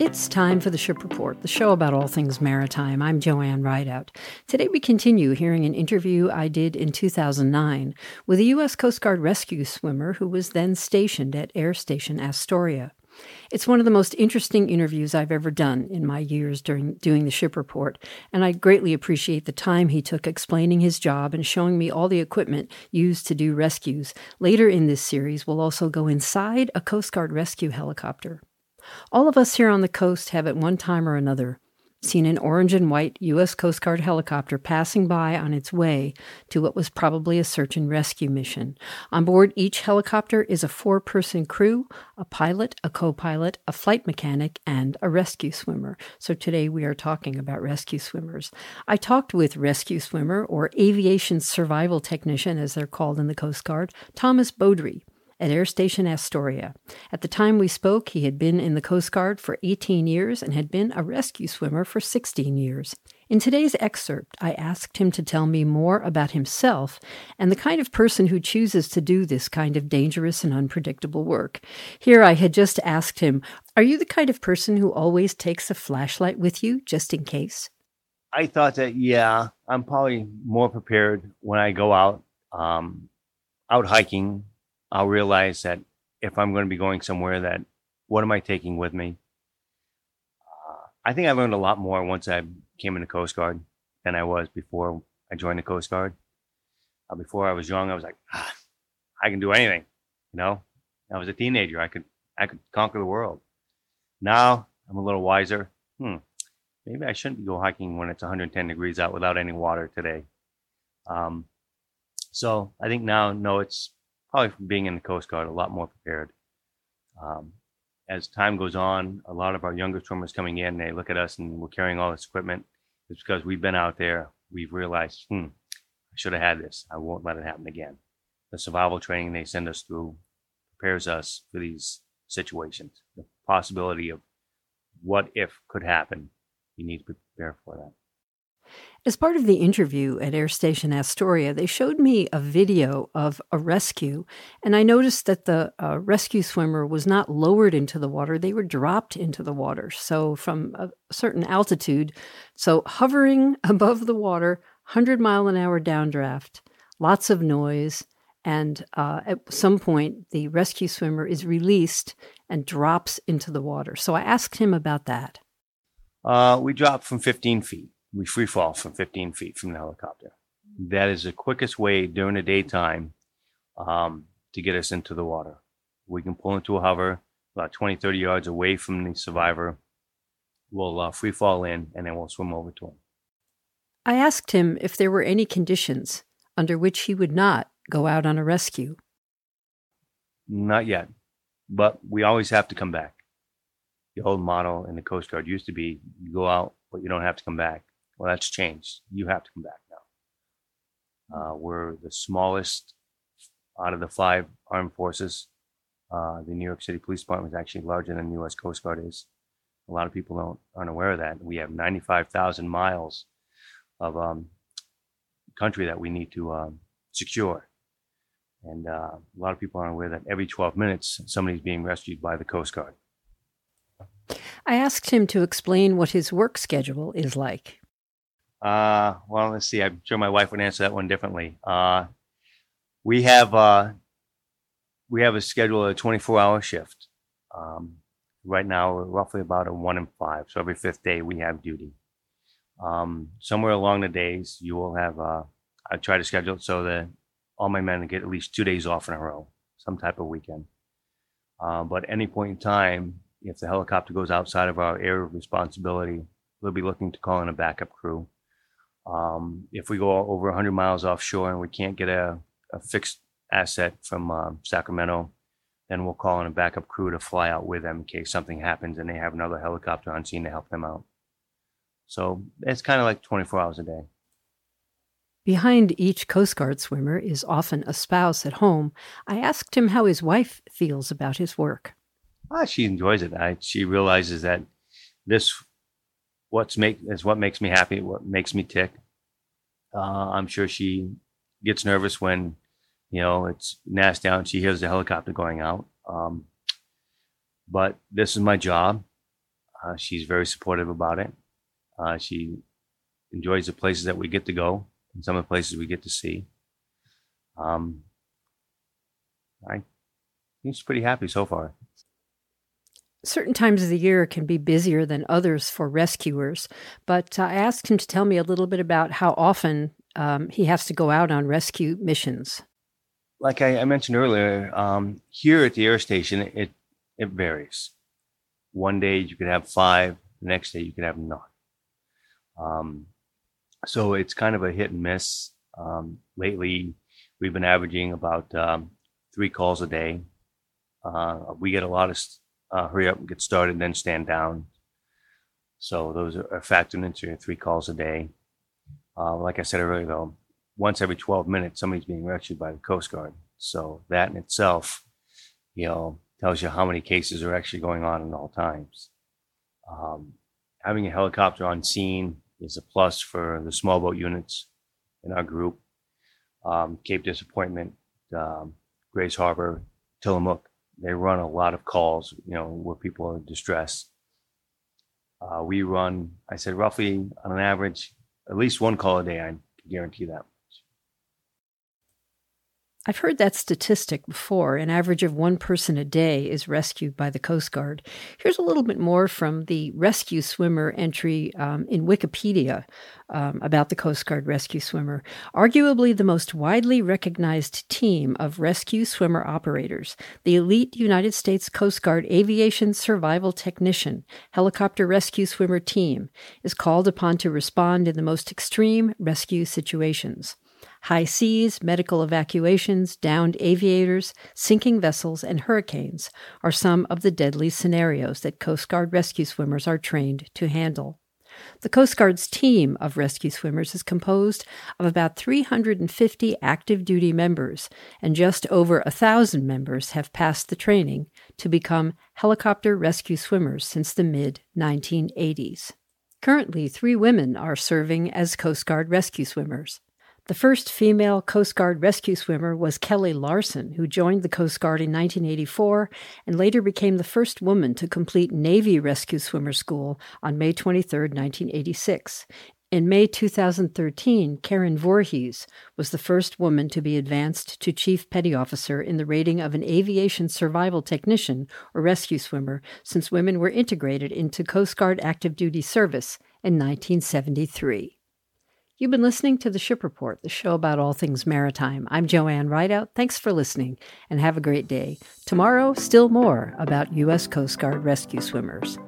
It's time for the Ship Report, the show about all things maritime. I'm Joanne Rideout. Today we continue hearing an interview I did in 2009 with a U.S. Coast Guard rescue swimmer who was then stationed at Air Station Astoria. It's one of the most interesting interviews I've ever done in my years during doing the ship report, and I greatly appreciate the time he took explaining his job and showing me all the equipment used to do rescues. Later in this series, we'll also go inside a Coast Guard rescue helicopter. All of us here on the coast have at one time or another seen an orange and white U.S. Coast Guard helicopter passing by on its way to what was probably a search and rescue mission. On board each helicopter is a four person crew a pilot, a co pilot, a flight mechanic, and a rescue swimmer. So today we are talking about rescue swimmers. I talked with rescue swimmer, or aviation survival technician as they're called in the Coast Guard, Thomas Beaudry at Air Station Astoria. At the time we spoke, he had been in the Coast Guard for 18 years and had been a rescue swimmer for 16 years. In today's excerpt, I asked him to tell me more about himself and the kind of person who chooses to do this kind of dangerous and unpredictable work. Here I had just asked him, Are you the kind of person who always takes a flashlight with you just in case? I thought that, yeah, I'm probably more prepared when I go out, um, out hiking I'll realize that if I'm going to be going somewhere, that what am I taking with me? I think I learned a lot more once I came in the Coast Guard than I was before I joined the Coast Guard. Uh, before I was young, I was like, ah, I can do anything. You know, I was a teenager. I could I could conquer the world. Now I'm a little wiser. Hmm, maybe I shouldn't go hiking when it's 110 degrees out without any water today. Um, so I think now, no, it's probably from being in the Coast Guard, a lot more prepared. Um, as time goes on, a lot of our younger swimmers coming in, they look at us and we're carrying all this equipment. It's because we've been out there. We've realized, hmm, I should have had this. I won't let it happen again. The survival training they send us through prepares us for these situations. The possibility of what if could happen. You need to prepare for that. As part of the interview at Air Station Astoria, they showed me a video of a rescue, and I noticed that the uh, rescue swimmer was not lowered into the water, they were dropped into the water. So, from a certain altitude, so hovering above the water, 100 mile an hour downdraft, lots of noise, and uh, at some point, the rescue swimmer is released and drops into the water. So, I asked him about that. Uh, we dropped from 15 feet we free fall from 15 feet from the helicopter. That is the quickest way during the daytime um, to get us into the water. We can pull into a hover about 20, 30 yards away from the survivor. We'll uh, free fall in and then we'll swim over to him. I asked him if there were any conditions under which he would not go out on a rescue. Not yet, but we always have to come back. The old model in the Coast Guard used to be you go out, but you don't have to come back. Well, that's changed. You have to come back now. Uh, we're the smallest out of the five armed forces. Uh, the New York City Police Department is actually larger than the U.S. Coast Guard is. A lot of people don't aren't aware of that. We have 95,000 miles of um, country that we need to um, secure, and uh, a lot of people aren't aware that every 12 minutes somebody's being rescued by the Coast Guard. I asked him to explain what his work schedule is like. Uh, well, let's see. I'm sure my wife would answer that one differently. Uh, we have uh, we have a schedule of a 24 hour shift. Um, right now, we're roughly about a one in five. So every fifth day we have duty. Um, somewhere along the days, you will have. Uh, I try to schedule it so that all my men get at least two days off in a row, some type of weekend. Uh, but any point in time, if the helicopter goes outside of our area of responsibility, we'll be looking to call in a backup crew um, if we go over 100 miles offshore and we can't get a, a fixed asset from uh, Sacramento, then we'll call in a backup crew to fly out with them in case something happens and they have another helicopter on scene to help them out. So it's kind of like 24 hours a day. Behind each Coast Guard swimmer is often a spouse at home. I asked him how his wife feels about his work. Ah, she enjoys it. I, she realizes that this what's make is what makes me happy, what makes me tick. Uh, I'm sure she gets nervous when you know it's nasty down. she hears the helicopter going out. Um, but this is my job. Uh, she's very supportive about it. Uh, she enjoys the places that we get to go and some of the places we get to see. Um, I she's pretty happy so far. Certain times of the year can be busier than others for rescuers, but I asked him to tell me a little bit about how often um, he has to go out on rescue missions. Like I, I mentioned earlier, um, here at the air station, it it varies. One day you could have five, the next day you could have none. Um, so it's kind of a hit and miss. Um, lately, we've been averaging about um, three calls a day. Uh, we get a lot of uh, hurry up and get started, then stand down. So those are factored into three calls a day. Uh, like I said earlier, though, once every 12 minutes, somebody's being rescued by the Coast Guard. So that in itself, you know, tells you how many cases are actually going on at all times. Um, having a helicopter on scene is a plus for the small boat units in our group. Um, Cape Disappointment, um, Grays Harbor, Tillamook, they run a lot of calls, you know, where people are distressed. Uh, we run, I said, roughly on an average, at least one call a day. I guarantee that. I've heard that statistic before. An average of one person a day is rescued by the Coast Guard. Here's a little bit more from the rescue swimmer entry um, in Wikipedia um, about the Coast Guard rescue swimmer. Arguably the most widely recognized team of rescue swimmer operators, the elite United States Coast Guard Aviation Survival Technician Helicopter Rescue Swimmer Team is called upon to respond in the most extreme rescue situations. High seas, medical evacuations, downed aviators, sinking vessels, and hurricanes are some of the deadly scenarios that Coast Guard rescue swimmers are trained to handle. The Coast Guard's team of rescue swimmers is composed of about 350 active duty members, and just over a thousand members have passed the training to become helicopter rescue swimmers since the mid 1980s. Currently, three women are serving as Coast Guard rescue swimmers. The first female Coast Guard rescue swimmer was Kelly Larson, who joined the Coast Guard in 1984 and later became the first woman to complete Navy Rescue Swimmer School on May 23, 1986. In May 2013, Karen Voorhees was the first woman to be advanced to Chief Petty Officer in the rating of an aviation survival technician or rescue swimmer since women were integrated into Coast Guard active duty service in 1973. You've been listening to the Ship Report, the show about all things maritime. I'm Joanne Rideout. Thanks for listening and have a great day. Tomorrow, still more about U.S. Coast Guard rescue swimmers.